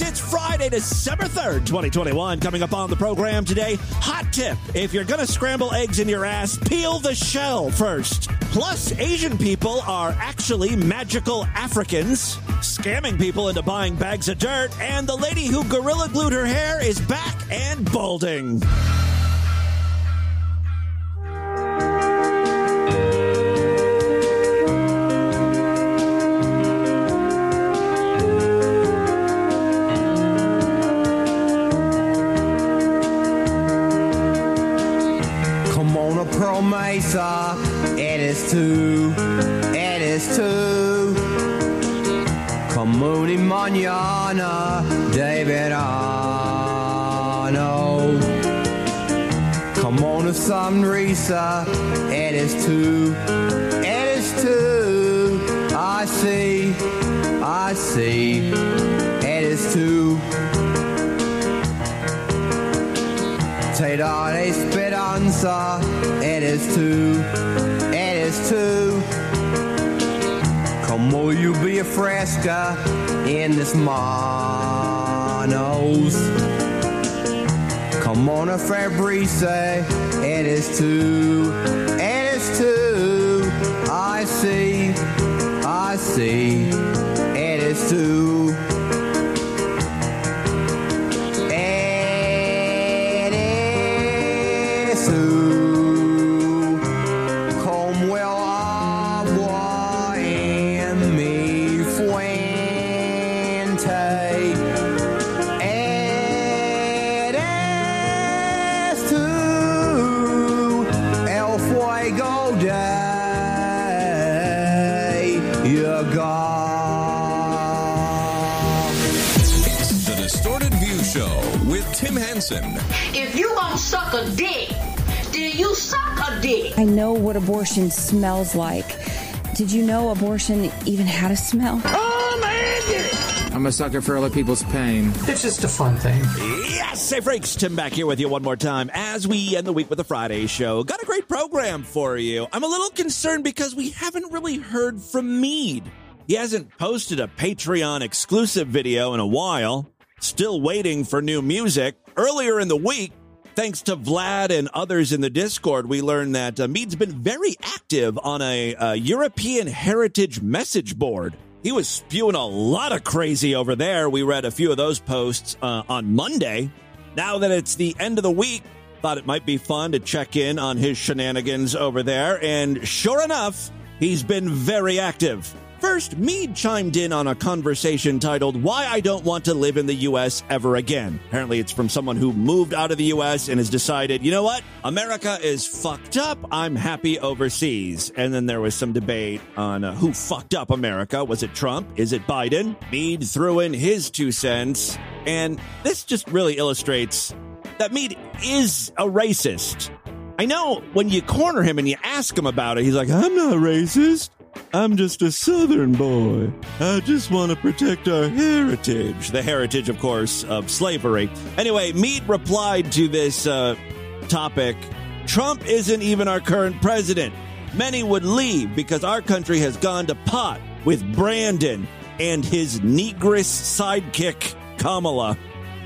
It's Friday, December 3rd, 2021. Coming up on the program today, hot tip. If you're going to scramble eggs in your ass, peel the shell first. Plus, Asian people are actually magical Africans, scamming people into buying bags of dirt, and the lady who gorilla glued her hair is back and balding. Pearl Mesa, it is two, it is two. Come on mañana, David Arno. Come on to Sunrisa, it is two, it is two. I see, I see, it is two. Esperanza, it is two, it is two. Como you be a fresca in this monos. Come on a Fabrice, it is two, it is two. I see, I see, it is two. Suck a dick, then you suck a dick. I know what abortion smells like. Did you know abortion even had a smell? Oh, man! I'm a sucker for other people's pain. It's just a fun thing. Yes, hey freaks, Tim back here with you one more time as we end the week with the Friday show. Got a great program for you. I'm a little concerned because we haven't really heard from Meade. He hasn't posted a Patreon exclusive video in a while. Still waiting for new music. Earlier in the week, thanks to Vlad and others in the Discord, we learned that uh, Meade's been very active on a, uh European heritage message board. He was spewing a lot of crazy over there. We read a few of those posts uh, on Monday. Now that it's the end of the week, thought it might be fun to check in on his shenanigans over there. And sure enough, he's been very active. First, Meade chimed in on a conversation titled Why I Don't Want to Live in the U.S. Ever Again. Apparently, it's from someone who moved out of the U.S. and has decided, you know what? America is fucked up. I'm happy overseas. And then there was some debate on uh, who fucked up America. Was it Trump? Is it Biden? Meade threw in his two cents. And this just really illustrates that Meade is a racist. I know when you corner him and you ask him about it, he's like, I'm not a racist. I'm just a southern boy. I just want to protect our heritage. The heritage, of course, of slavery. Anyway, Meade replied to this uh, topic Trump isn't even our current president. Many would leave because our country has gone to pot with Brandon and his negress sidekick, Kamala.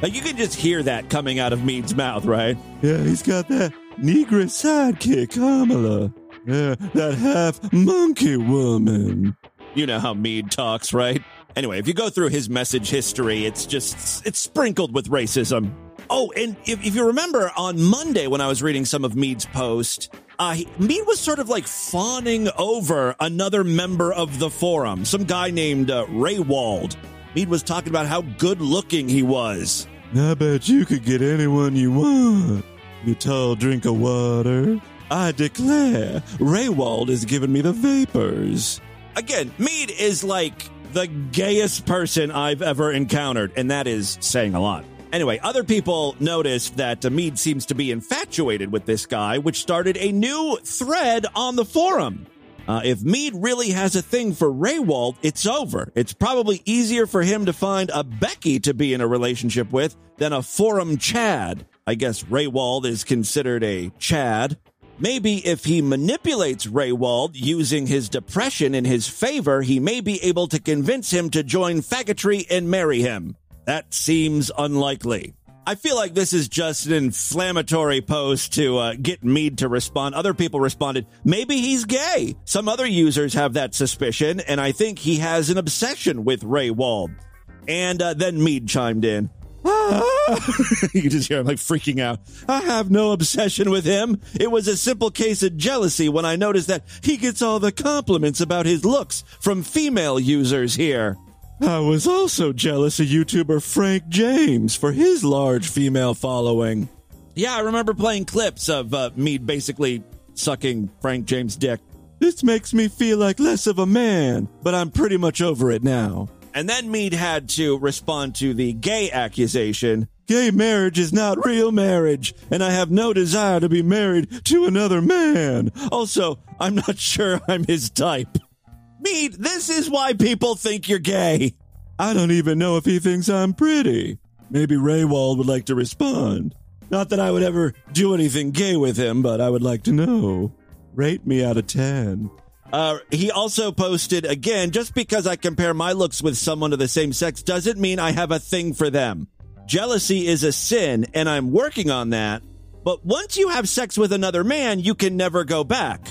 Now, you can just hear that coming out of Meade's mouth, right? Yeah, he's got that negress sidekick, Kamala. Yeah, that half monkey woman. You know how Meade talks, right? Anyway, if you go through his message history, it's just, it's sprinkled with racism. Oh, and if, if you remember on Monday when I was reading some of Meade's post, uh, he- Meade was sort of like fawning over another member of the forum, some guy named uh, Ray Wald. Meade was talking about how good looking he was. I bet you could get anyone you want. You tall drink of water. I declare, Raywald is giving me the vapors. Again, Meade is like the gayest person I've ever encountered, and that is saying a lot. Anyway, other people noticed that uh, Meade seems to be infatuated with this guy, which started a new thread on the forum. Uh, if Meade really has a thing for Raywald, it's over. It's probably easier for him to find a Becky to be in a relationship with than a forum Chad. I guess Raywald is considered a Chad. Maybe if he manipulates Raywald using his depression in his favor, he may be able to convince him to join faggotry and marry him. That seems unlikely. I feel like this is just an inflammatory post to uh, get Meade to respond. Other people responded, maybe he's gay. Some other users have that suspicion, and I think he has an obsession with Ray Wald. And uh, then Meade chimed in. you can just hear him like freaking out. I have no obsession with him. It was a simple case of jealousy when I noticed that he gets all the compliments about his looks from female users here. I was also jealous of YouTuber Frank James for his large female following. Yeah, I remember playing clips of uh, me basically sucking Frank James' dick. This makes me feel like less of a man, but I'm pretty much over it now. And then Meade had to respond to the gay accusation. Gay marriage is not real marriage, and I have no desire to be married to another man. Also, I'm not sure I'm his type. Meade, this is why people think you're gay. I don't even know if he thinks I'm pretty. Maybe Raywald would like to respond. Not that I would ever do anything gay with him, but I would like to know. Rate me out of 10. Uh, he also posted again, just because I compare my looks with someone of the same sex doesn't mean I have a thing for them. Jealousy is a sin, and I'm working on that. But once you have sex with another man, you can never go back.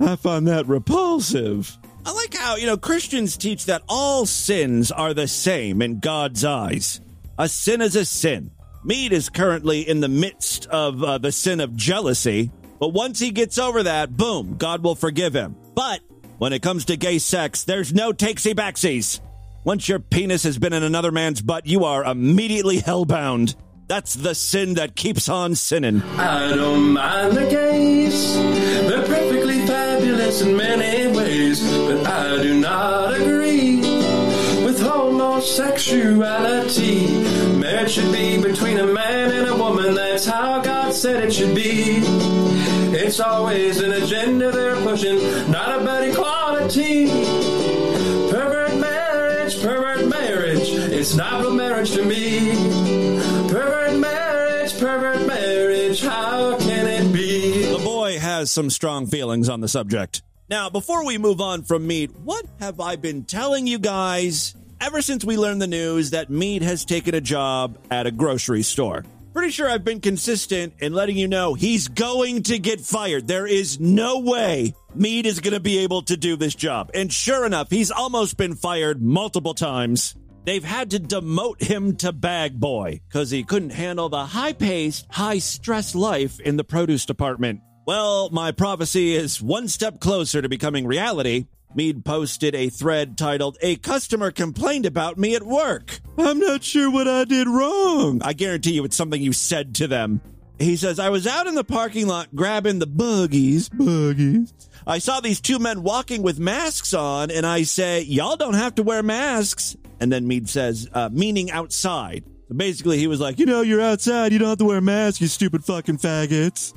I find that repulsive. I like how, you know, Christians teach that all sins are the same in God's eyes. A sin is a sin. Meade is currently in the midst of uh, the sin of jealousy, but once he gets over that, boom, God will forgive him. But when it comes to gay sex, there's no takesy backsies. Once your penis has been in another man's butt, you are immediately hellbound. That's the sin that keeps on sinning. I don't mind the gays. They're perfectly fabulous in many ways, but I do not agree homosexuality. Marriage should be between a man and a woman. That's how God said it should be. It's always an agenda they're pushing, not about equality. Pervert marriage, pervert marriage. It's not real marriage to me. Pervert marriage, pervert marriage. How can it be? The boy has some strong feelings on the subject. Now, before we move on from Meade, what have I been telling you guys ever since we learned the news that Meade has taken a job at a grocery store? Pretty sure I've been consistent in letting you know he's going to get fired. There is no way Meade is going to be able to do this job. And sure enough, he's almost been fired multiple times. They've had to demote him to bag boy because he couldn't handle the high paced, high stress life in the produce department. Well, my prophecy is one step closer to becoming reality. Meade posted a thread titled, A Customer Complained About Me at Work. I'm not sure what I did wrong. I guarantee you it's something you said to them. He says, I was out in the parking lot grabbing the buggies, buggies. I saw these two men walking with masks on, and I say, Y'all don't have to wear masks. And then Meade says, uh, meaning outside. So basically, he was like, You know, you're outside. You don't have to wear masks, you stupid fucking faggots.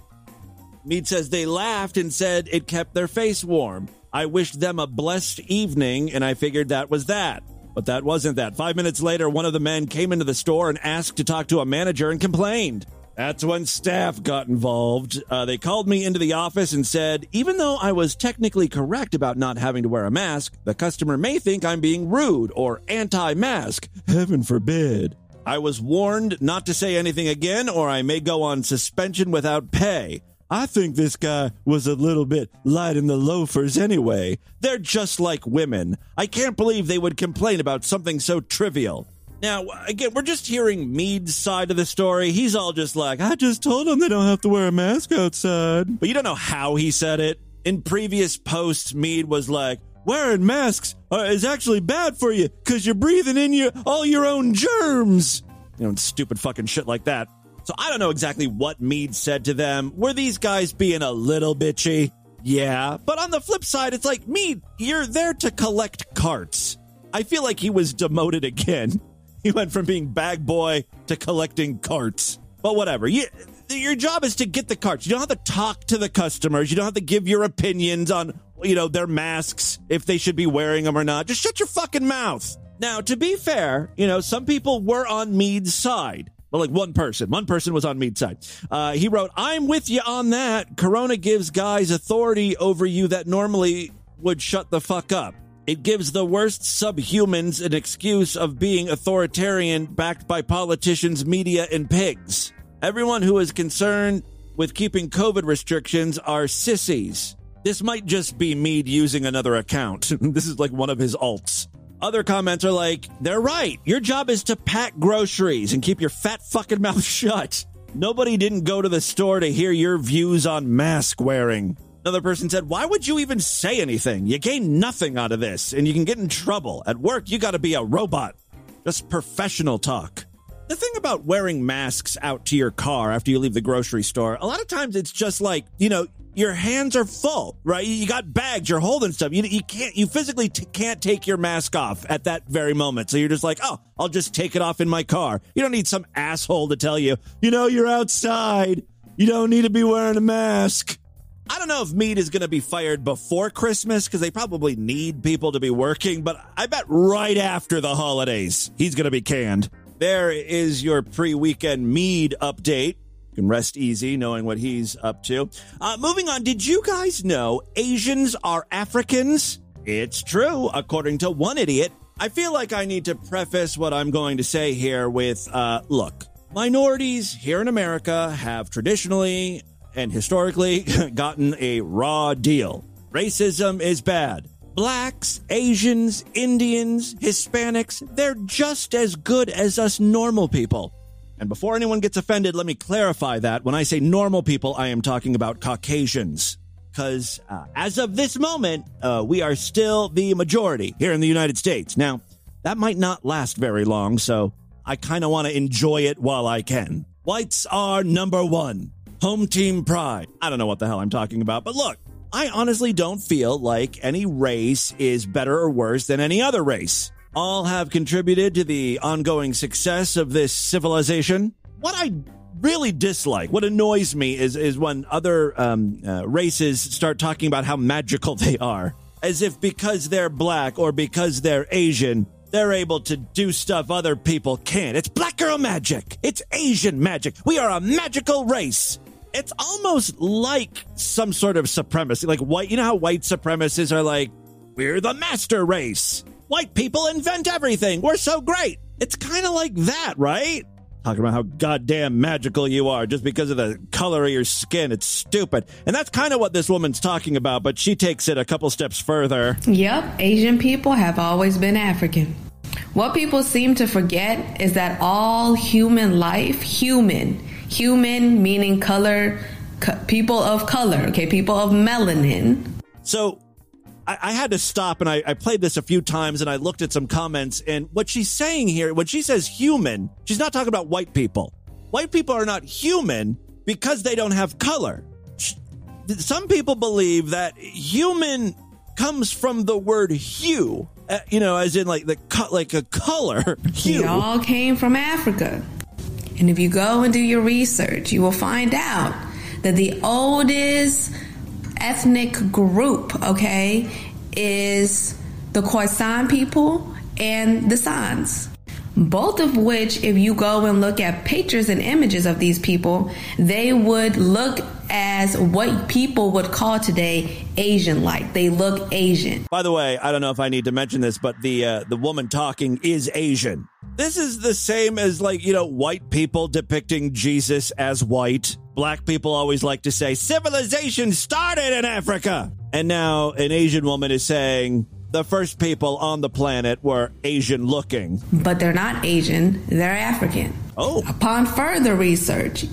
Meade says they laughed and said it kept their face warm. I wished them a blessed evening, and I figured that was that. But that wasn't that. Five minutes later, one of the men came into the store and asked to talk to a manager and complained. That's when staff got involved. Uh, they called me into the office and said, even though I was technically correct about not having to wear a mask, the customer may think I'm being rude or anti mask. Heaven forbid. I was warned not to say anything again, or I may go on suspension without pay. I think this guy was a little bit light in the loafers anyway. They're just like women. I can't believe they would complain about something so trivial. Now, again, we're just hearing Meade's side of the story. He's all just like, I just told them they don't have to wear a mask outside. But you don't know how he said it. In previous posts, Meade was like, wearing masks uh, is actually bad for you because you're breathing in your all your own germs. You know, stupid fucking shit like that. So I don't know exactly what Meade said to them. Were these guys being a little bitchy? Yeah. But on the flip side, it's like, Meade, you're there to collect carts. I feel like he was demoted again. He went from being bag boy to collecting carts. But whatever. You, your job is to get the carts. You don't have to talk to the customers. You don't have to give your opinions on, you know, their masks, if they should be wearing them or not. Just shut your fucking mouth. Now, to be fair, you know, some people were on Meade's side. Well, like one person. One person was on Meade's side. Uh, he wrote, I'm with you on that. Corona gives guys authority over you that normally would shut the fuck up. It gives the worst subhumans an excuse of being authoritarian backed by politicians, media, and pigs. Everyone who is concerned with keeping COVID restrictions are sissies. This might just be Meade using another account. this is like one of his alts. Other comments are like, they're right. Your job is to pack groceries and keep your fat fucking mouth shut. Nobody didn't go to the store to hear your views on mask wearing. Another person said, Why would you even say anything? You gain nothing out of this, and you can get in trouble. At work, you got to be a robot. Just professional talk. The thing about wearing masks out to your car after you leave the grocery store, a lot of times it's just like, you know, your hands are full, right? You got bags, you're holding stuff. You, you can't, you physically t- can't take your mask off at that very moment. So you're just like, oh, I'll just take it off in my car. You don't need some asshole to tell you, you know, you're outside. You don't need to be wearing a mask. I don't know if Meade is going to be fired before Christmas because they probably need people to be working, but I bet right after the holidays he's going to be canned. There is your pre weekend Meade update. Can rest easy knowing what he's up to. Uh, moving on, did you guys know Asians are Africans? It's true, according to one idiot. I feel like I need to preface what I'm going to say here with uh, look, minorities here in America have traditionally and historically gotten a raw deal. Racism is bad. Blacks, Asians, Indians, Hispanics, they're just as good as us normal people. And before anyone gets offended, let me clarify that. When I say normal people, I am talking about Caucasians. Because uh, as of this moment, uh, we are still the majority here in the United States. Now, that might not last very long, so I kind of want to enjoy it while I can. Whites are number one. Home team pride. I don't know what the hell I'm talking about, but look, I honestly don't feel like any race is better or worse than any other race. All have contributed to the ongoing success of this civilization. What I really dislike, what annoys me, is is when other um, uh, races start talking about how magical they are, as if because they're black or because they're Asian, they're able to do stuff other people can't. It's black girl magic. It's Asian magic. We are a magical race it's almost like some sort of supremacy. Like white, you know how white supremacists are like, we're the master race. White people invent everything. We're so great. It's kind of like that, right? Talking about how goddamn magical you are just because of the color of your skin. It's stupid. And that's kind of what this woman's talking about, but she takes it a couple steps further. Yep, Asian people have always been African. What people seem to forget is that all human life, human, human meaning color, co- people of color, okay, people of melanin. So I, I had to stop and I, I, played this a few times and I looked at some comments. And what she's saying here, when she says human, she's not talking about white people. White people are not human because they don't have color. Some people believe that human comes from the word hue, uh, you know, as in like the like a color. Hue. All came from Africa. And if you go and do your research, you will find out that the oldest ethnic group, okay, is the Khoisan people and the Sans. Both of which, if you go and look at pictures and images of these people, they would look as what people would call today Asian like. They look Asian. By the way, I don't know if I need to mention this, but the uh, the woman talking is Asian. This is the same as like, you know, white people depicting Jesus as white. Black people always like to say civilization started in Africa. And now an Asian woman is saying the first people on the planet were Asian looking. But they're not Asian, they're African. Oh. Upon further research,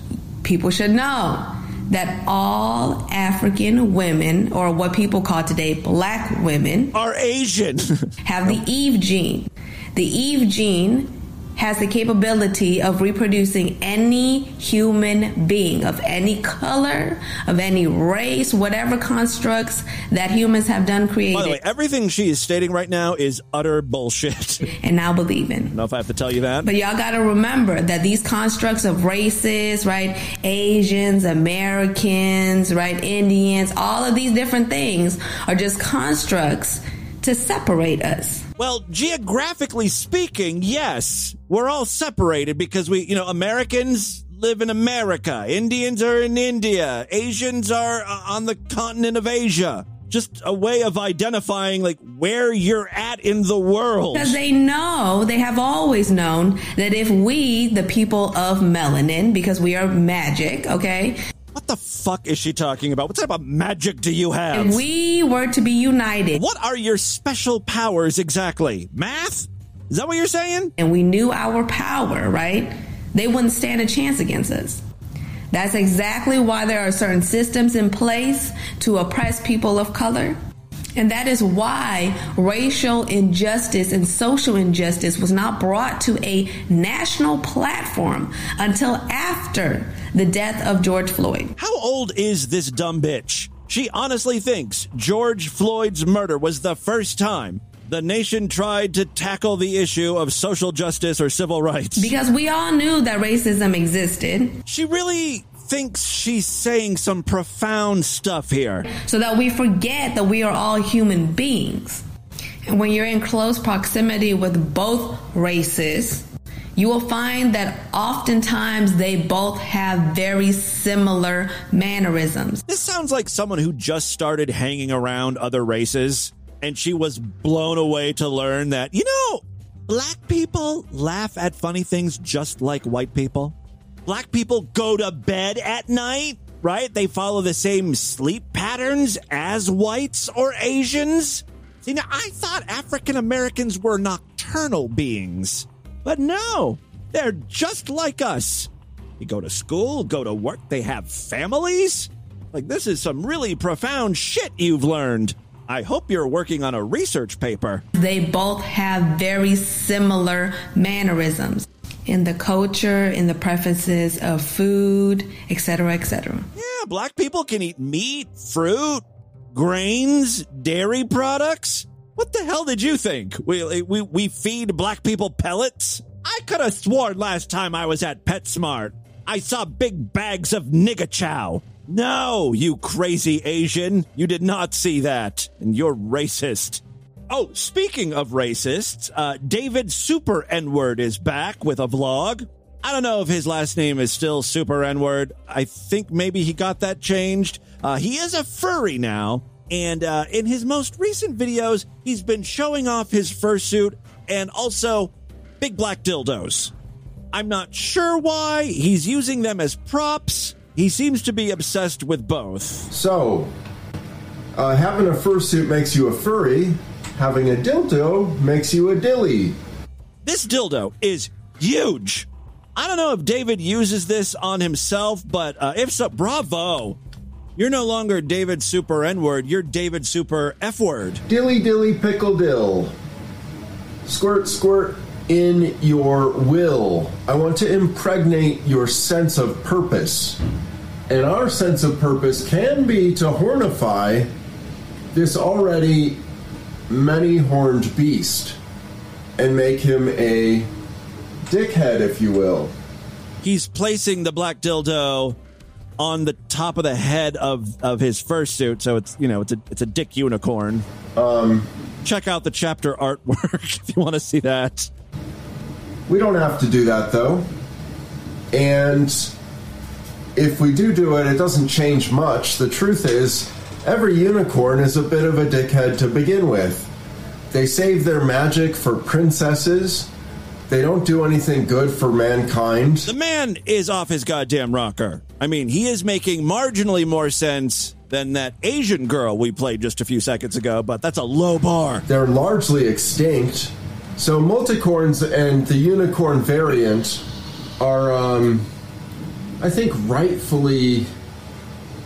people should know that all African women, or what people call today black women, are Asian, have the Eve gene. The Eve gene has the capability of reproducing any human being of any color, of any race, whatever constructs that humans have done created. By the way, everything she is stating right now is utter bullshit. and now believe in. I don't know if I have to tell you that. But y'all got to remember that these constructs of races, right? Asians, Americans, right? Indians, all of these different things are just constructs to separate us. Well, geographically speaking, yes, we're all separated because we, you know, Americans live in America, Indians are in India, Asians are uh, on the continent of Asia. Just a way of identifying like where you're at in the world. Because they know, they have always known that if we, the people of melanin, because we are magic, okay? What the fuck is she talking about? What type of magic do you have? If we were to be united. What are your special powers exactly? Math? Is that what you're saying? And we knew our power, right? They wouldn't stand a chance against us. That's exactly why there are certain systems in place to oppress people of color. And that is why racial injustice and social injustice was not brought to a national platform until after the death of George Floyd. How old is this dumb bitch? She honestly thinks George Floyd's murder was the first time the nation tried to tackle the issue of social justice or civil rights. Because we all knew that racism existed. She really thinks she's saying some profound stuff here. So that we forget that we are all human beings. And when you're in close proximity with both races, you will find that oftentimes they both have very similar mannerisms. This sounds like someone who just started hanging around other races and she was blown away to learn that, you know, black people laugh at funny things just like white people. Black people go to bed at night, right? They follow the same sleep patterns as whites or Asians. See, now I thought African Americans were nocturnal beings, but no, they're just like us. They go to school, go to work, they have families. Like, this is some really profound shit you've learned. I hope you're working on a research paper. They both have very similar mannerisms in the culture, in the preferences of food, etc., etc. Yeah, black people can eat meat, fruit, grains, dairy products. What the hell did you think? We we we feed black people pellets? I could have sworn last time I was at PetSmart, I saw big bags of nigga chow. No, you crazy Asian. You did not see that. And you're racist. Oh, speaking of racists, uh, David Super N Word is back with a vlog. I don't know if his last name is still Super N Word. I think maybe he got that changed. Uh, he is a furry now. And uh, in his most recent videos, he's been showing off his fursuit and also big black dildos. I'm not sure why. He's using them as props. He seems to be obsessed with both. So, uh, having a fursuit makes you a furry. Having a dildo makes you a dilly. This dildo is huge. I don't know if David uses this on himself, but uh, if so, bravo. You're no longer David Super N word, you're David Super F word. Dilly dilly pickle dill. Squirt squirt in your will. I want to impregnate your sense of purpose. And our sense of purpose can be to hornify this already many horned beast and make him a dickhead, if you will. He's placing the black dildo on the top of the head of, of his fursuit, so it's you know it's a it's a dick unicorn. Um, check out the chapter artwork if you want to see that. We don't have to do that though, and if we do do it, it doesn't change much. The truth is, every unicorn is a bit of a dickhead to begin with. They save their magic for princesses. They don't do anything good for mankind. The man is off his goddamn rocker. I mean, he is making marginally more sense than that Asian girl we played just a few seconds ago, but that's a low bar. They're largely extinct. So, multicorns and the unicorn variant are, um, I think, rightfully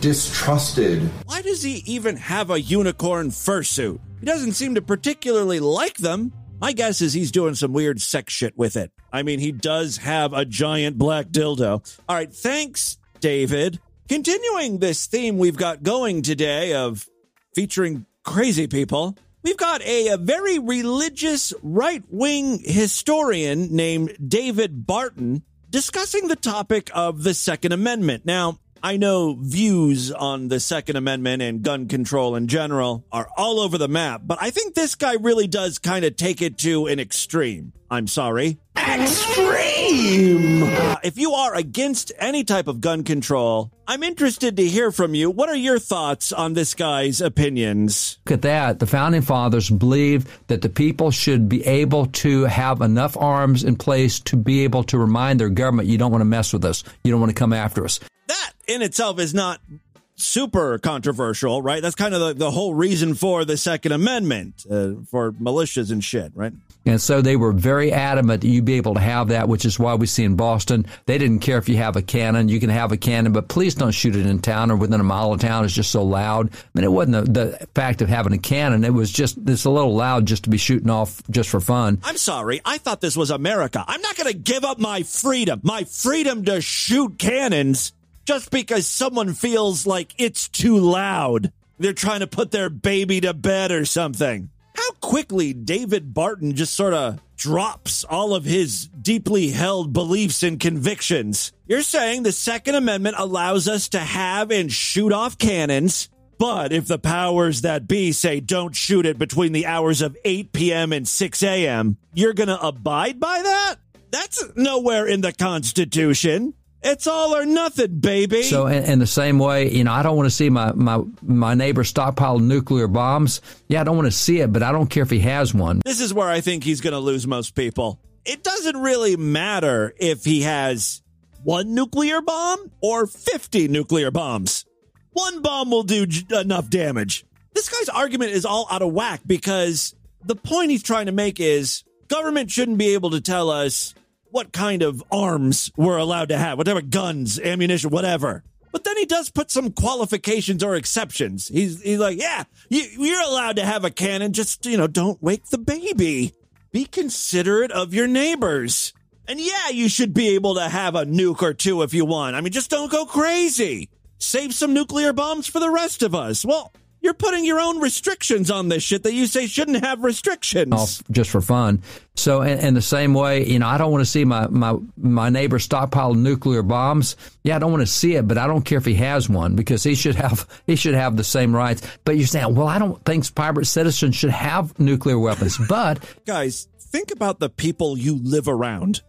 distrusted. Why does he even have a unicorn fursuit? He doesn't seem to particularly like them. My guess is he's doing some weird sex shit with it. I mean, he does have a giant black dildo. All right, thanks, David. Continuing this theme we've got going today of featuring crazy people, we've got a, a very religious right wing historian named David Barton discussing the topic of the Second Amendment. Now, I know views on the Second Amendment and gun control in general are all over the map, but I think this guy really does kind of take it to an extreme. I'm sorry. Extreme! Uh, if you are against any type of gun control, I'm interested to hear from you. What are your thoughts on this guy's opinions? Look at that. The founding fathers believed that the people should be able to have enough arms in place to be able to remind their government, you don't want to mess with us. You don't want to come after us. That in itself is not super controversial, right? That's kind of the, the whole reason for the Second Amendment uh, for militias and shit, right? And so they were very adamant that you be able to have that, which is why we see in Boston, they didn't care if you have a cannon. You can have a cannon, but please don't shoot it in town or within a mile of town. It's just so loud. I mean, it wasn't the, the fact of having a cannon. It was just, it's a little loud just to be shooting off just for fun. I'm sorry. I thought this was America. I'm not going to give up my freedom, my freedom to shoot cannons just because someone feels like it's too loud. They're trying to put their baby to bed or something. How quickly David Barton just sort of drops all of his deeply held beliefs and convictions. You're saying the Second Amendment allows us to have and shoot off cannons, but if the powers that be say don't shoot it between the hours of 8 p.m. and 6 a.m., you're going to abide by that? That's nowhere in the Constitution. It's all or nothing, baby. So, in, in, the same way, you know, I don't want to see my, my, my neighbor stockpile nuclear bombs. Yeah, I don't want to see it, but I don't care if he has one. This is where I think he's going to lose most people. It doesn't really matter if he has one nuclear bomb or 50 nuclear bombs. One bomb will do j- enough damage. This guy's argument is all out of whack because the point he's trying to make is government shouldn't be able to tell us what kind of arms we're allowed to have, whatever guns, ammunition, whatever. But then he does put some qualifications or exceptions. He's, he's like, yeah, you, you're allowed to have a cannon, just, you know, don't wake the baby. Be considerate of your neighbors. And yeah, you should be able to have a nuke or two if you want. I mean, just don't go crazy. Save some nuclear bombs for the rest of us. Well, you're putting your own restrictions on this shit that you say shouldn't have restrictions. just for fun. So, in, in, the same way, you know, I don't want to see my, my, my neighbor stockpile nuclear bombs. Yeah, I don't want to see it, but I don't care if he has one because he should have he should have the same rights. But you're saying, well, I don't think private citizens should have nuclear weapons. But guys, think about the people you live around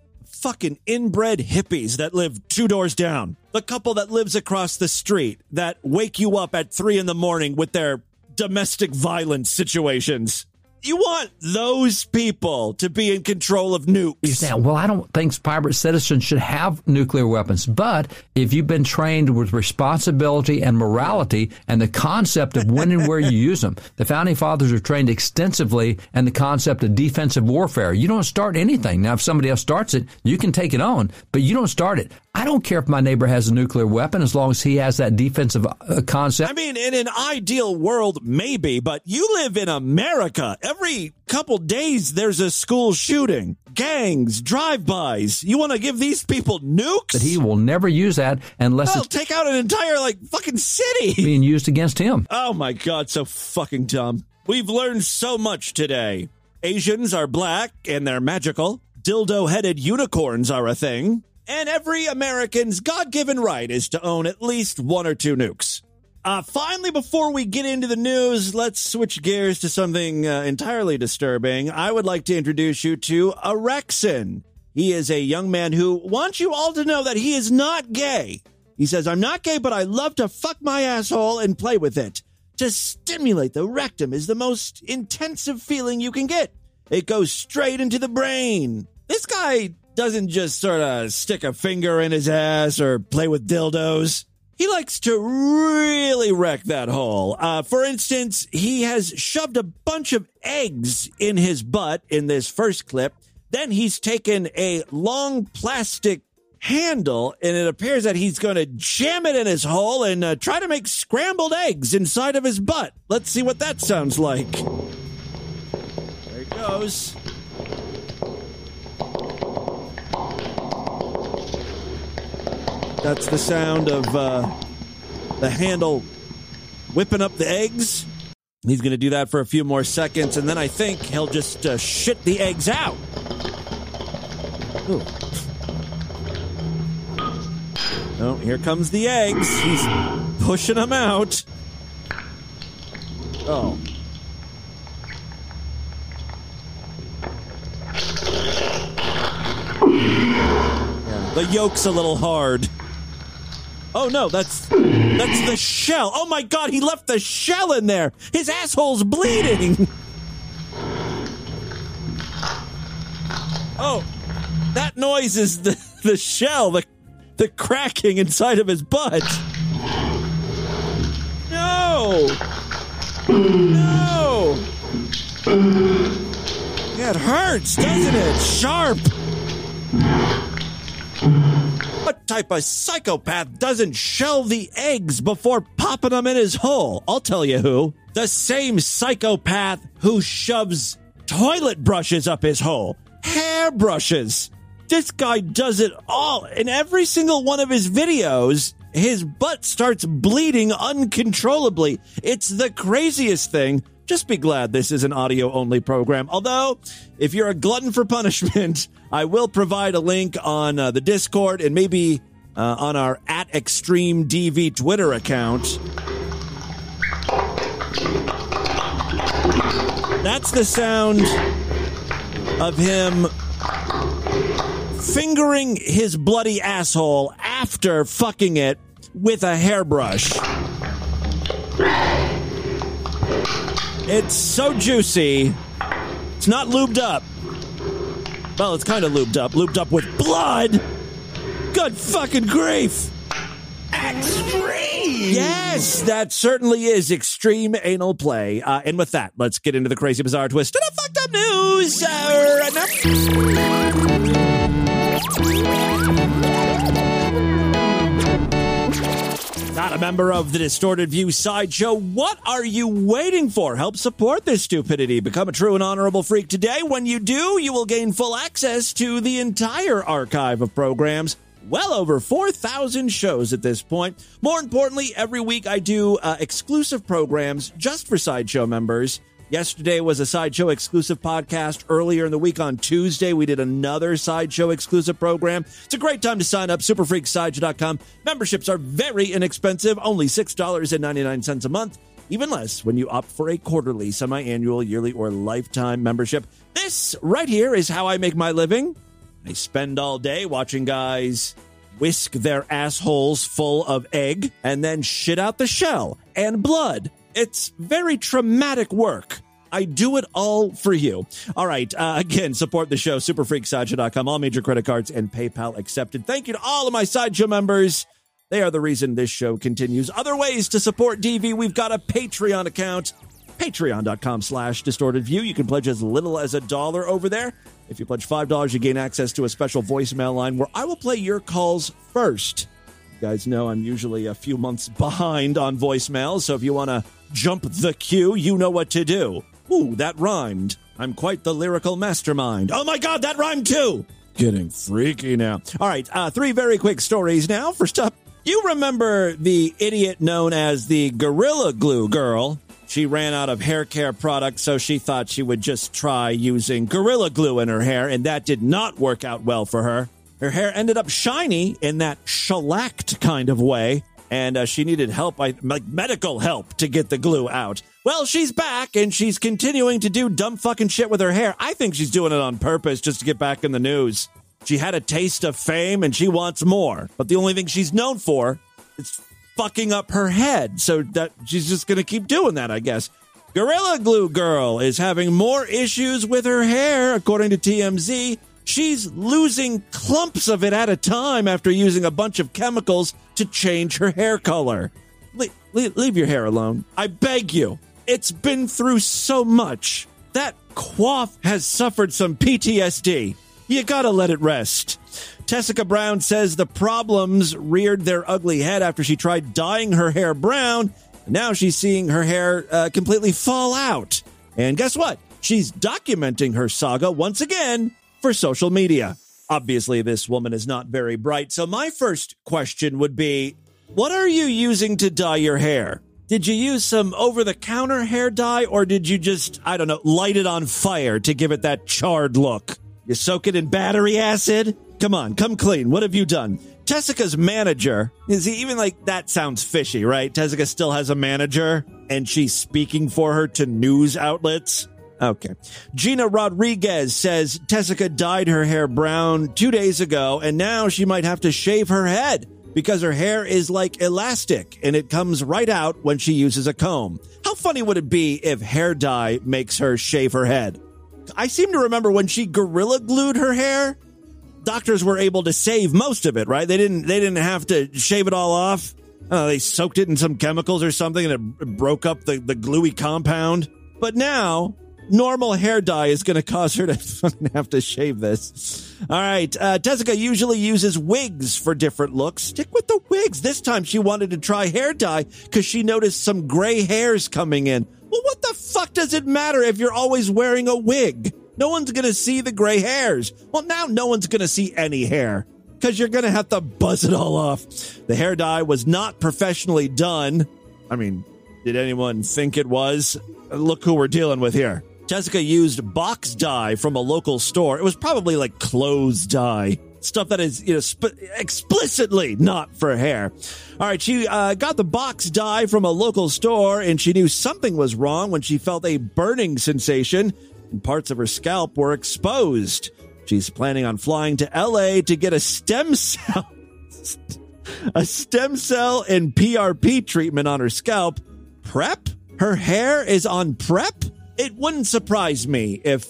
fucking inbred hippies that live two doors down. The couple that lives across the street that wake you up at three in the morning with their domestic violence situations. You want those people to be in control of nukes. You say, well, I don't think private citizens should have nuclear weapons. But if you've been trained with responsibility and morality and the concept of when and where you use them, the founding fathers are trained extensively and the concept of defensive warfare. You don't start anything. Now, if somebody else starts it, you can take it on, but you don't start it. I don't care if my neighbor has a nuclear weapon as long as he has that defensive uh, concept. I mean, in an ideal world, maybe, but you live in America. Every couple days, there's a school shooting, gangs, drive-bys. You want to give these people nukes? But he will never use that unless it's take out an entire like fucking city being used against him. Oh my god, so fucking dumb. We've learned so much today. Asians are black and they're magical. Dildo-headed unicorns are a thing and every American's God given right is to own at least one or two nukes. Uh, finally, before we get into the news, let's switch gears to something uh, entirely disturbing. I would like to introduce you to Erexin. He is a young man who wants you all to know that he is not gay. He says, I'm not gay, but I love to fuck my asshole and play with it. To stimulate the rectum is the most intensive feeling you can get. It goes straight into the brain. This guy doesn't just sort of stick a finger in his ass or play with dildos. He likes to really wreck that hole. Uh, for instance, he has shoved a bunch of eggs in his butt in this first clip. Then he's taken a long plastic handle and it appears that he's going to jam it in his hole and uh, try to make scrambled eggs inside of his butt. Let's see what that sounds like. There he goes. That's the sound of uh, the handle whipping up the eggs. He's going to do that for a few more seconds, and then I think he'll just uh, shit the eggs out. Ooh. Oh, here comes the eggs. He's pushing them out. Oh. The yolk's a little hard. Oh no, that's that's the shell. Oh my god, he left the shell in there. His asshole's bleeding. Oh, that noise is the the shell, the the cracking inside of his butt. No. No. It hurts, doesn't it? Sharp. What type of psychopath doesn't shell the eggs before popping them in his hole? I'll tell you who. The same psychopath who shoves toilet brushes up his hole. Hair brushes. This guy does it all. In every single one of his videos, his butt starts bleeding uncontrollably. It's the craziest thing. Just be glad this is an audio only program. Although, if you're a glutton for punishment, I will provide a link on uh, the Discord and maybe uh, on our at Extreme DV Twitter account. That's the sound of him fingering his bloody asshole after fucking it with a hairbrush. It's so juicy. It's not lubed up. Well, it's kind of lubed up. Lubed up with blood. Good fucking grief. Extreme. Yes, that certainly is extreme anal play. Uh, and with that, let's get into the crazy, bizarre twist and the fucked up news uh, right now. Not a member of the Distorted View Sideshow. What are you waiting for? Help support this stupidity. Become a true and honorable freak today. When you do, you will gain full access to the entire archive of programs well over 4,000 shows at this point. More importantly, every week I do uh, exclusive programs just for Sideshow members. Yesterday was a Sideshow exclusive podcast. Earlier in the week on Tuesday, we did another Sideshow exclusive program. It's a great time to sign up, superfreaksideshow.com. Memberships are very inexpensive, only $6.99 a month, even less when you opt for a quarterly, semi annual, yearly, or lifetime membership. This right here is how I make my living. I spend all day watching guys whisk their assholes full of egg and then shit out the shell and blood. It's very traumatic work. I do it all for you. All right. Uh, again, support the show, superfreaksideshow.com, all major credit cards and PayPal accepted. Thank you to all of my Sideshow members. They are the reason this show continues. Other ways to support DV, we've got a Patreon account, patreon.com slash distorted view. You can pledge as little as a dollar over there. If you pledge $5, you gain access to a special voicemail line where I will play your calls first. You guys know I'm usually a few months behind on voicemails, so if you want to jump the queue, you know what to do. Ooh, that rhymed. I'm quite the lyrical mastermind. Oh my god, that rhymed too! Getting freaky now. All right, uh, three very quick stories now. First up, you remember the idiot known as the Gorilla Glue Girl? She ran out of hair care products, so she thought she would just try using Gorilla Glue in her hair, and that did not work out well for her. Her hair ended up shiny in that shellacked kind of way, and uh, she needed help, like medical help, to get the glue out. Well, she's back, and she's continuing to do dumb fucking shit with her hair. I think she's doing it on purpose just to get back in the news. She had a taste of fame, and she wants more. But the only thing she's known for is fucking up her head. So that she's just going to keep doing that, I guess. Gorilla Glue Girl is having more issues with her hair, according to TMZ. She's losing clumps of it at a time after using a bunch of chemicals to change her hair color. Le- le- leave your hair alone. I beg you. It's been through so much. That quaff has suffered some PTSD. You gotta let it rest. Tessica Brown says the problems reared their ugly head after she tried dyeing her hair brown. Now she's seeing her hair uh, completely fall out. And guess what? She's documenting her saga once again for social media. Obviously, this woman is not very bright. So, my first question would be What are you using to dye your hair? Did you use some over the counter hair dye or did you just, I don't know, light it on fire to give it that charred look? You soak it in battery acid? Come on, come clean. What have you done? Tessica's manager is he even like that sounds fishy, right? Tessica still has a manager and she's speaking for her to news outlets. Okay. Gina Rodriguez says Tessica dyed her hair brown two days ago and now she might have to shave her head because her hair is like elastic and it comes right out when she uses a comb. How funny would it be if hair dye makes her shave her head? I seem to remember when she gorilla glued her hair, doctors were able to save most of it, right? They didn't they didn't have to shave it all off. Uh, they soaked it in some chemicals or something and it broke up the, the gluey compound. But now normal hair dye is going to cause her to have to shave this. All right. Uh, Tessica usually uses wigs for different looks. Stick with the wigs. This time she wanted to try hair dye because she noticed some gray hairs coming in. Well, what the fuck does it matter if you're always wearing a wig? No one's going to see the gray hairs. Well, now no one's going to see any hair because you're going to have to buzz it all off. The hair dye was not professionally done. I mean, did anyone think it was? Look who we're dealing with here. Tessica used box dye from a local store. It was probably like clothes dye. Stuff that is, you know, sp- explicitly not for hair. All right, she uh, got the box dye from a local store and she knew something was wrong when she felt a burning sensation and parts of her scalp were exposed. She's planning on flying to LA to get a stem cell a stem cell and PRP treatment on her scalp. Prep? Her hair is on prep? It wouldn't surprise me if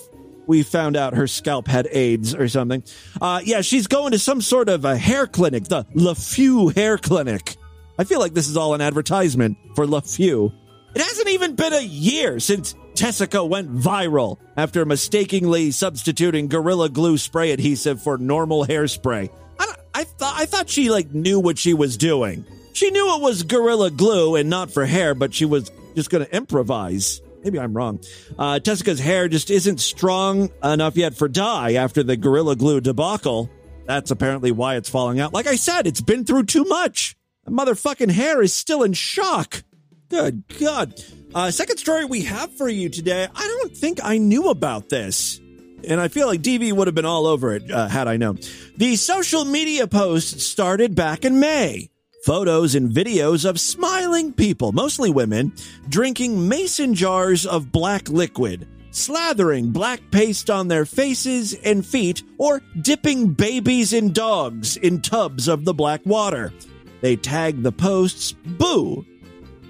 we found out her scalp had AIDS or something. Uh, yeah, she's going to some sort of a hair clinic, the LeFew Hair Clinic. I feel like this is all an advertisement for LeFew. It hasn't even been a year since Tessica went viral after mistakenly substituting Gorilla Glue spray adhesive for normal hairspray. I, I thought I thought she like knew what she was doing. She knew it was Gorilla Glue and not for hair, but she was just going to improvise. Maybe I'm wrong. Uh, Tessica's hair just isn't strong enough yet for dye after the Gorilla Glue debacle. That's apparently why it's falling out. Like I said, it's been through too much. The motherfucking hair is still in shock. Good God. Uh, second story we have for you today. I don't think I knew about this. And I feel like DV would have been all over it uh, had I known. The social media post started back in May. Photos and videos of smiling people, mostly women, drinking mason jars of black liquid, slathering black paste on their faces and feet, or dipping babies and dogs in tubs of the black water. They tagged the posts Boo,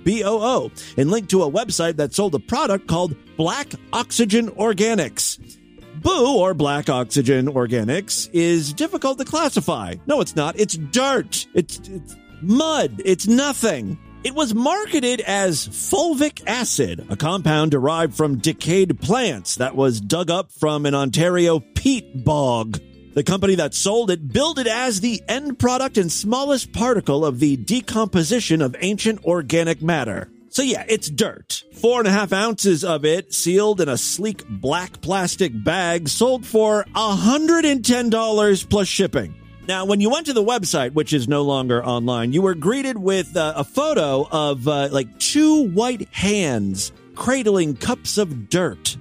B O O, and linked to a website that sold a product called Black Oxygen Organics. Boo, or Black Oxygen Organics, is difficult to classify. No, it's not. It's dirt. It's, it's mud. It's nothing. It was marketed as fulvic acid, a compound derived from decayed plants that was dug up from an Ontario peat bog. The company that sold it billed it as the end product and smallest particle of the decomposition of ancient organic matter. So yeah, it's dirt. Four and a half ounces of it, sealed in a sleek black plastic bag, sold for $110 plus shipping. Now, when you went to the website, which is no longer online, you were greeted with uh, a photo of uh, like two white hands cradling cups of dirt.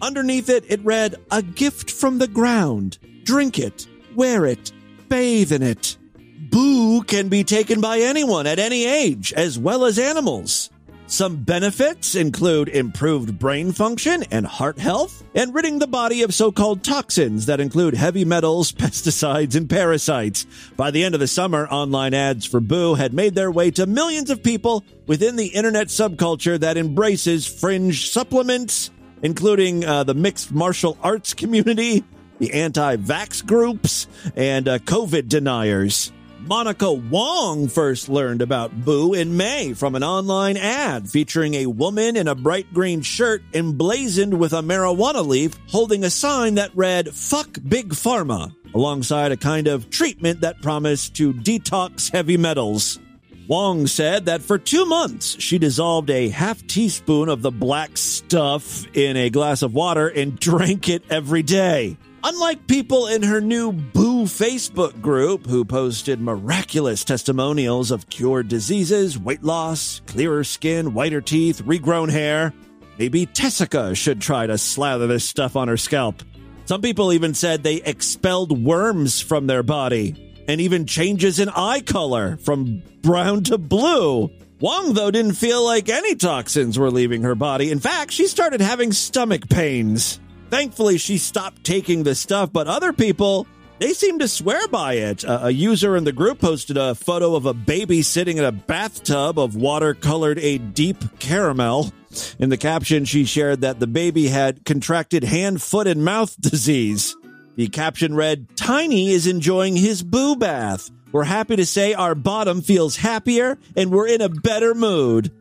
Underneath it, it read, A gift from the ground. Drink it, wear it, bathe in it. Boo can be taken by anyone at any age, as well as animals. Some benefits include improved brain function and heart health, and ridding the body of so called toxins that include heavy metals, pesticides, and parasites. By the end of the summer, online ads for Boo had made their way to millions of people within the internet subculture that embraces fringe supplements, including uh, the mixed martial arts community, the anti vax groups, and uh, COVID deniers. Monica Wong first learned about Boo in May from an online ad featuring a woman in a bright green shirt emblazoned with a marijuana leaf holding a sign that read, Fuck Big Pharma, alongside a kind of treatment that promised to detox heavy metals. Wong said that for two months she dissolved a half teaspoon of the black stuff in a glass of water and drank it every day. Unlike people in her new Boo Facebook group who posted miraculous testimonials of cured diseases, weight loss, clearer skin, whiter teeth, regrown hair, maybe Tessica should try to slather this stuff on her scalp. Some people even said they expelled worms from their body and even changes in eye color from brown to blue. Wong, though, didn't feel like any toxins were leaving her body. In fact, she started having stomach pains. Thankfully, she stopped taking the stuff, but other people, they seem to swear by it. a user in the group posted a photo of a baby sitting in a bathtub of water colored a deep caramel. In the caption, she shared that the baby had contracted hand, foot, and mouth disease. The caption read, Tiny is enjoying his boo bath. We're happy to say our bottom feels happier and we're in a better mood.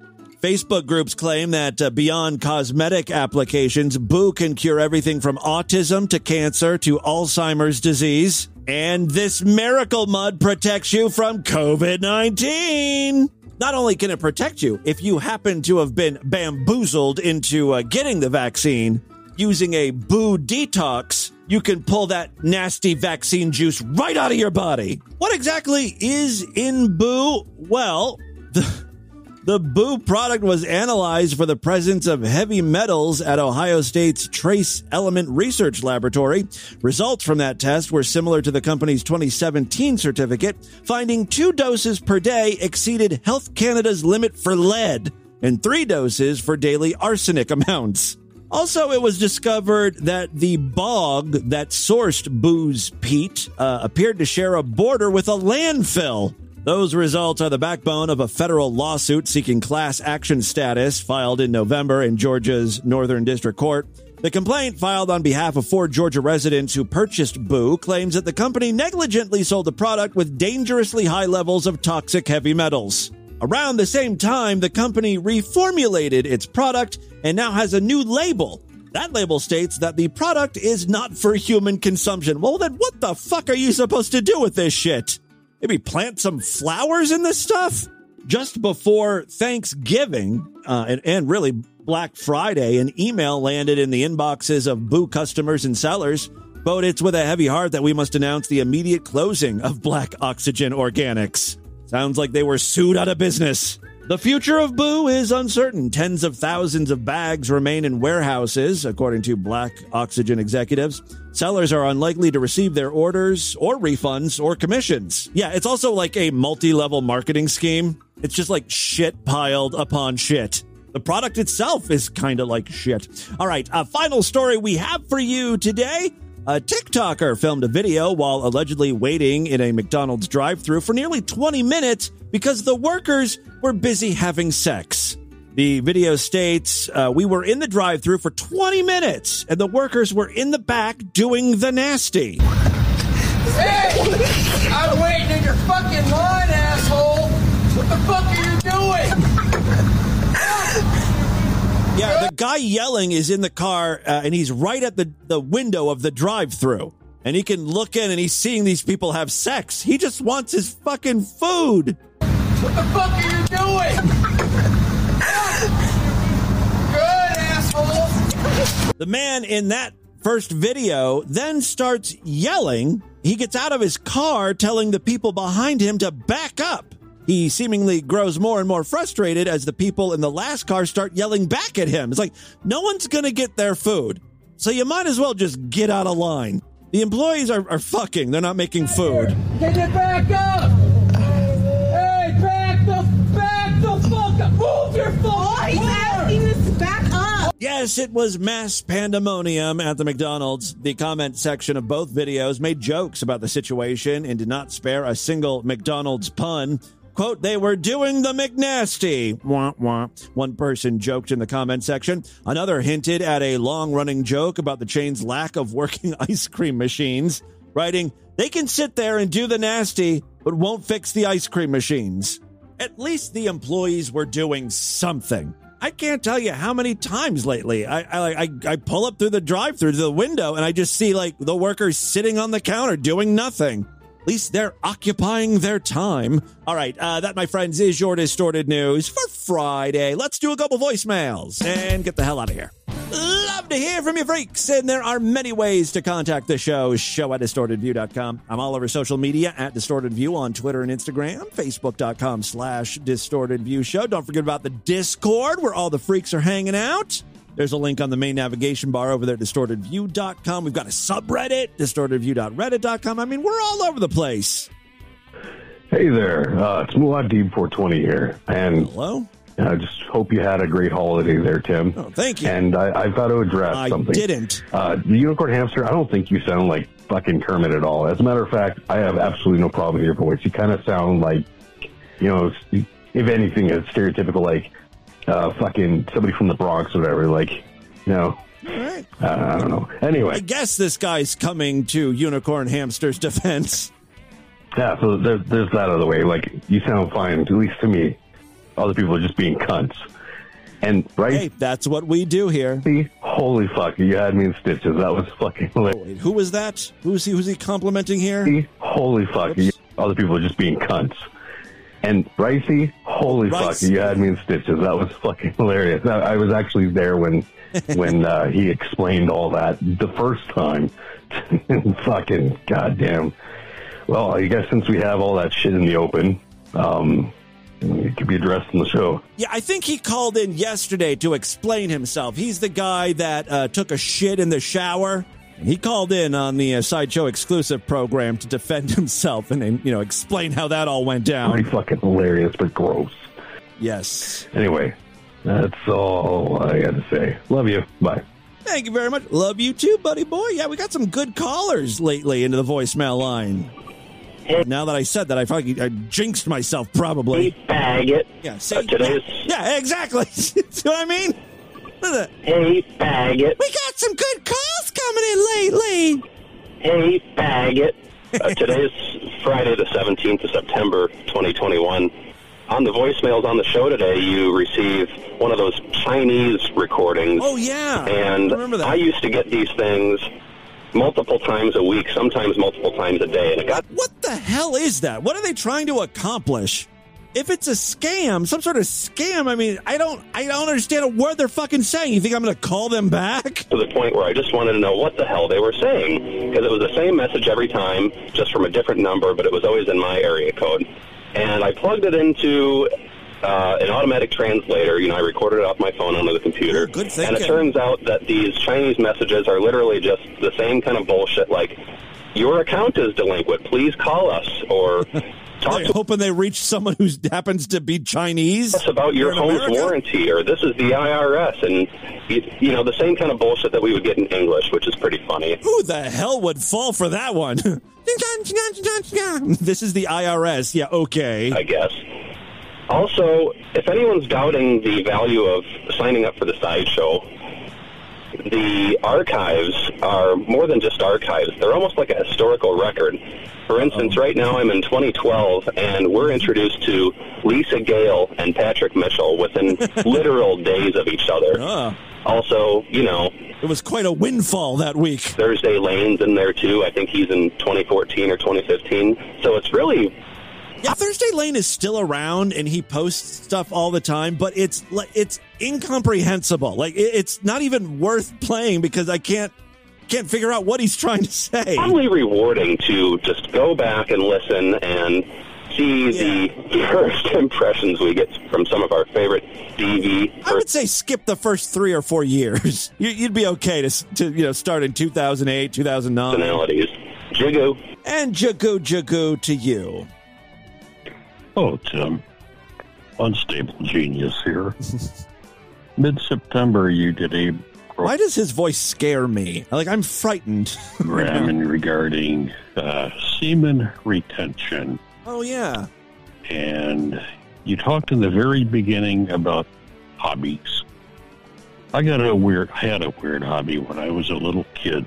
Facebook groups claim that uh, beyond cosmetic applications, Boo can cure everything from autism to cancer to Alzheimer's disease. And this miracle mud protects you from COVID 19. Not only can it protect you if you happen to have been bamboozled into uh, getting the vaccine, using a Boo detox, you can pull that nasty vaccine juice right out of your body. What exactly is in Boo? Well, the the Boo product was analyzed for the presence of heavy metals at Ohio State's Trace Element Research Laboratory. Results from that test were similar to the company's 2017 certificate, finding two doses per day exceeded Health Canada's limit for lead and three doses for daily arsenic amounts. Also, it was discovered that the bog that sourced Boo's peat uh, appeared to share a border with a landfill. Those results are the backbone of a federal lawsuit seeking class action status filed in November in Georgia's Northern District Court. The complaint, filed on behalf of four Georgia residents who purchased Boo, claims that the company negligently sold the product with dangerously high levels of toxic heavy metals. Around the same time, the company reformulated its product and now has a new label. That label states that the product is not for human consumption. Well, then what the fuck are you supposed to do with this shit? Maybe plant some flowers in this stuff? Just before Thanksgiving uh, and, and really Black Friday, an email landed in the inboxes of Boo customers and sellers. But it's with a heavy heart that we must announce the immediate closing of Black Oxygen Organics. Sounds like they were sued out of business. The future of Boo is uncertain. Tens of thousands of bags remain in warehouses, according to Black Oxygen executives. Sellers are unlikely to receive their orders or refunds or commissions. Yeah, it's also like a multi level marketing scheme. It's just like shit piled upon shit. The product itself is kind of like shit. All right, a final story we have for you today. A TikToker filmed a video while allegedly waiting in a McDonald's drive through for nearly 20 minutes because the workers were busy having sex. The video states uh, we were in the drive through for 20 minutes and the workers were in the back doing the nasty. Hey! I'm waiting in your fucking line, asshole! What the fuck are you doing? Yeah, the guy yelling is in the car uh, and he's right at the, the window of the drive through. And he can look in and he's seeing these people have sex. He just wants his fucking food. What the fuck are you doing? Good, asshole! The man in that first video then starts yelling. He gets out of his car telling the people behind him to back up. He seemingly grows more and more frustrated as the people in the last car start yelling back at him. It's like, no one's going to get their food. So you might as well just get out of line. The employees are, are fucking. They're not making food. Get it back up! Yes, it was mass pandemonium at the McDonald's. The comment section of both videos made jokes about the situation and did not spare a single McDonald's pun. Quote, they were doing the McNasty. Wah, wah. One person joked in the comment section. Another hinted at a long running joke about the chain's lack of working ice cream machines, writing, they can sit there and do the nasty, but won't fix the ice cream machines. At least the employees were doing something. I can't tell you how many times lately I I, I, I pull up through the drive through the window and I just see like the workers sitting on the counter doing nothing. At least they're occupying their time. All right, uh, that, my friends, is your distorted news for Friday. Let's do a couple voicemails and get the hell out of here. Love to hear from you, freaks. And there are many ways to contact the show. Show at distortedview.com. I'm all over social media at distortedview on Twitter and Instagram, Facebook.com slash Distorted View Show. Don't forget about the Discord where all the freaks are hanging out. There's a link on the main navigation bar over there at distortedview.com. We've got a subreddit, distortedview.reddit.com. I mean, we're all over the place. Hey there, uh, it's Muad'Dib 420 here, and hello. I just hope you had a great holiday there, Tim. Oh, thank you. And I, I've got to address I something. I didn't. Uh, the unicorn hamster. I don't think you sound like fucking Kermit at all. As a matter of fact, I have absolutely no problem with your voice. You kind of sound like, you know, if anything, a stereotypical like uh, fucking somebody from the Bronx or whatever. Like, you know. Right. Uh, I don't know. Anyway, I guess this guy's coming to Unicorn Hamster's defense. Yeah, so there, there's that out of the way. Like, you sound fine, at least to me. Other people are just being cunts. And, right? Hey, that's what we do here. See? Holy fuck, you had me in stitches. That was fucking hilarious. Who was that? Who's he? Who's he complimenting here? See? Holy fuck, you, other people are just being cunts. And, Ricey, holy fuck, you had me in stitches. That was fucking hilarious. I, I was actually there when when uh, he explained all that the first time. fucking goddamn. Well, I guess since we have all that shit in the open, um, it could be addressed in the show. Yeah, I think he called in yesterday to explain himself. He's the guy that uh, took a shit in the shower. He called in on the uh, sideshow exclusive program to defend himself and, and you know explain how that all went down. Pretty fucking hilarious, but gross. Yes. Anyway, that's all I got to say. Love you. Bye. Thank you very much. Love you too, buddy boy. Yeah, we got some good callers lately into the voicemail line. Now that I said that, I fucking I jinxed myself probably. Hey, faggot. Yeah, see, Uh, today's yeah, exactly. see what I mean? Look hey, faggot. We got some good calls coming in lately. Hey, faggot. Uh, is Friday, the 17th of September, 2021. On the voicemails on the show today, you receive one of those Chinese recordings. Oh yeah, And I. I used to get these things multiple times a week, sometimes multiple times a day. And it got What the hell is that? What are they trying to accomplish? If it's a scam, some sort of scam, I mean, I don't, I don't understand a word they're fucking saying. You think I'm going to call them back? to the point where I just wanted to know what the hell they were saying because it was the same message every time, just from a different number, but it was always in my area code. And I plugged it into uh, an automatic translator. You know, I recorded it off my phone onto the computer. Good and it turns out that these Chinese messages are literally just the same kind of bullshit, like "Your account is delinquent. Please call us," or "Talk They're to hoping they reach someone who happens to be Chinese. us about your home's America? warranty," or "This is the IRS," and you, you know the same kind of bullshit that we would get in English, which is pretty funny. Who the hell would fall for that one? this is the IRS. Yeah, okay. I guess. Also, if anyone's doubting the value of signing up for the sideshow, the archives are more than just archives. They're almost like a historical record. For instance, right now I'm in 2012, and we're introduced to Lisa Gale and Patrick Mitchell within literal days of each other. Ah. Also, you know, It was quite a windfall that week. Thursday Lane's in there too. I think he's in 2014 or 2015. So it's really Yeah, Thursday Lane is still around and he posts stuff all the time, but it's like it's incomprehensible. Like it's not even worth playing because I can't can't figure out what he's trying to say. probably rewarding to just go back and listen and see the first impressions we get from some of our favorite DV I would say skip the first three or four years. You- You'd be okay to, to you know start in 2008, 2009. personalities. Jigu. And Jagu Jagu to you. Oh, Tim. Unstable genius here. Mid September, you did a Why does his voice scare me? Like I'm frightened. program regarding uh, semen retention, oh yeah. and you talked in the very beginning about hobbies. I got a weird, I had a weird hobby when I was a little kid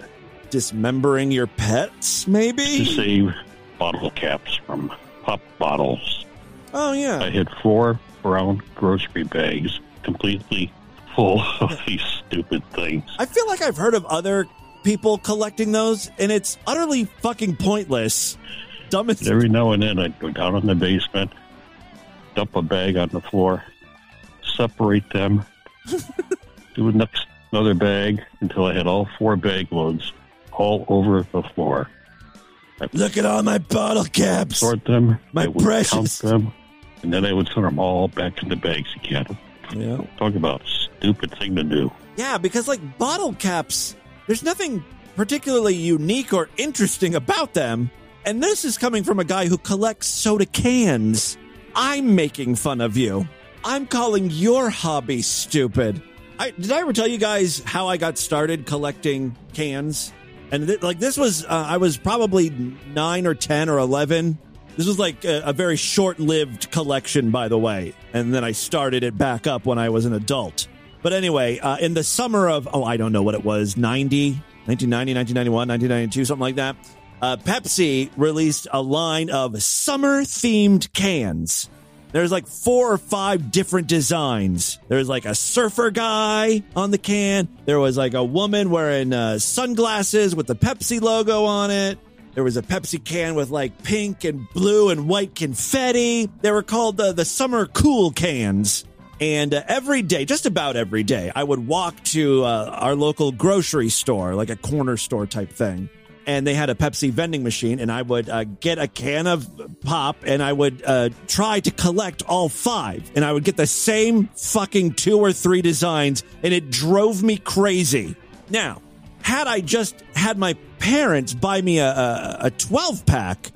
Dismembering your pets, maybe? to save bottle caps from pop bottles. Oh yeah. I had four brown grocery bags completely full of these stupid things. I feel like I've heard of other people collecting those, and it's utterly fucking pointless. Dumbest. And every now and then I'd go down in the basement, dump a bag on the floor, separate them, do enough another bag until I had all four bag loads all over the floor. I Look at all my bottle caps. sort them, My precious. count them, and then I would sort them all back in the bags again. Yeah. Talk about a stupid thing to do. Yeah, because like bottle caps, there's nothing particularly unique or interesting about them. And this is coming from a guy who collects soda cans. I'm making fun of you. I'm calling your hobby stupid. I, did I ever tell you guys how I got started collecting cans? And th- like this was, uh, I was probably nine or 10 or 11. This was like a, a very short lived collection, by the way. And then I started it back up when I was an adult. But anyway, uh, in the summer of, oh, I don't know what it was, 90, 1990, 1991, 1992, something like that, uh, Pepsi released a line of summer themed cans. There's like four or five different designs. There's like a surfer guy on the can. There was like a woman wearing uh, sunglasses with the Pepsi logo on it. There was a Pepsi can with like pink and blue and white confetti. They were called the, the summer cool cans. And uh, every day, just about every day, I would walk to uh, our local grocery store, like a corner store type thing. And they had a Pepsi vending machine, and I would uh, get a can of pop and I would uh, try to collect all five. And I would get the same fucking two or three designs, and it drove me crazy. Now, had I just had my parents buy me a, a, a 12 pack,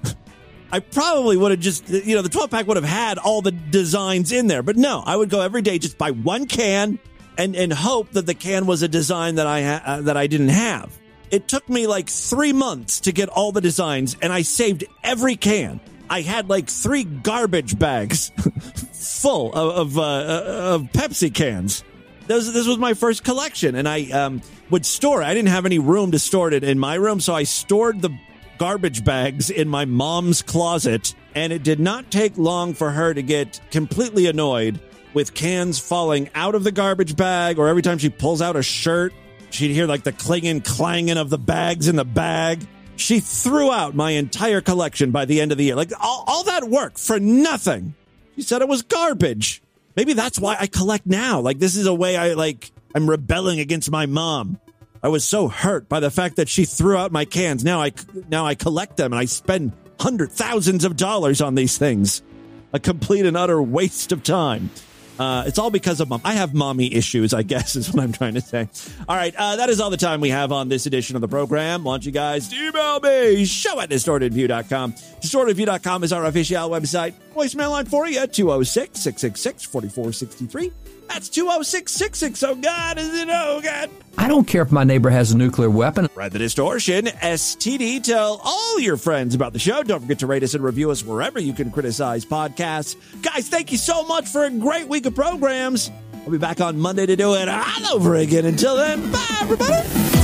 I probably would have just, you know, the 12 pack would have had all the designs in there. But no, I would go every day, just buy one can and, and hope that the can was a design that I, ha- uh, that I didn't have. It took me like three months to get all the designs and I saved every can. I had like three garbage bags full of, of, uh, of Pepsi cans. This, this was my first collection and I um, would store. I didn't have any room to store it in my room, so I stored the garbage bags in my mom's closet, and it did not take long for her to get completely annoyed with cans falling out of the garbage bag, or every time she pulls out a shirt, she'd hear like the clinging, clanging of the bags in the bag. She threw out my entire collection by the end of the year. Like all, all that work for nothing. She said it was garbage. Maybe that's why I collect now. Like this is a way I like I'm rebelling against my mom. I was so hurt by the fact that she threw out my cans. Now I now I collect them and I spend hundred thousands of dollars on these things. A complete and utter waste of time. Uh, it's all because of mom. I have mommy issues, I guess, is what I'm trying to say. All right, uh, that is all the time we have on this edition of the program. Want you guys email me, show at distortedview.com. Distortedview.com is our official website. Voicemail line for you, 206 666 4463. That's 206 660. Oh, God, is it? Oh, God. I don't care if my neighbor has a nuclear weapon. Ride the Distortion, STD. Tell all your friends about the show. Don't forget to rate us and review us wherever you can criticize podcasts. Guys, thank you so much for a great week of programs. I'll be back on Monday to do it all over again. Until then, bye, everybody.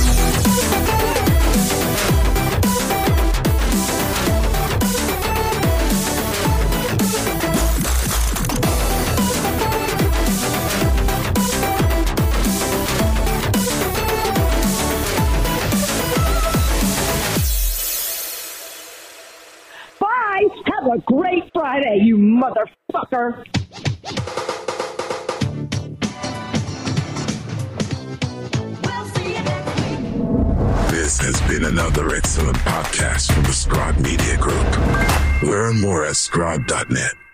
Have a great Friday, you motherfucker. This has been another excellent podcast from the Scribe Media Group. Learn more at scribe.net.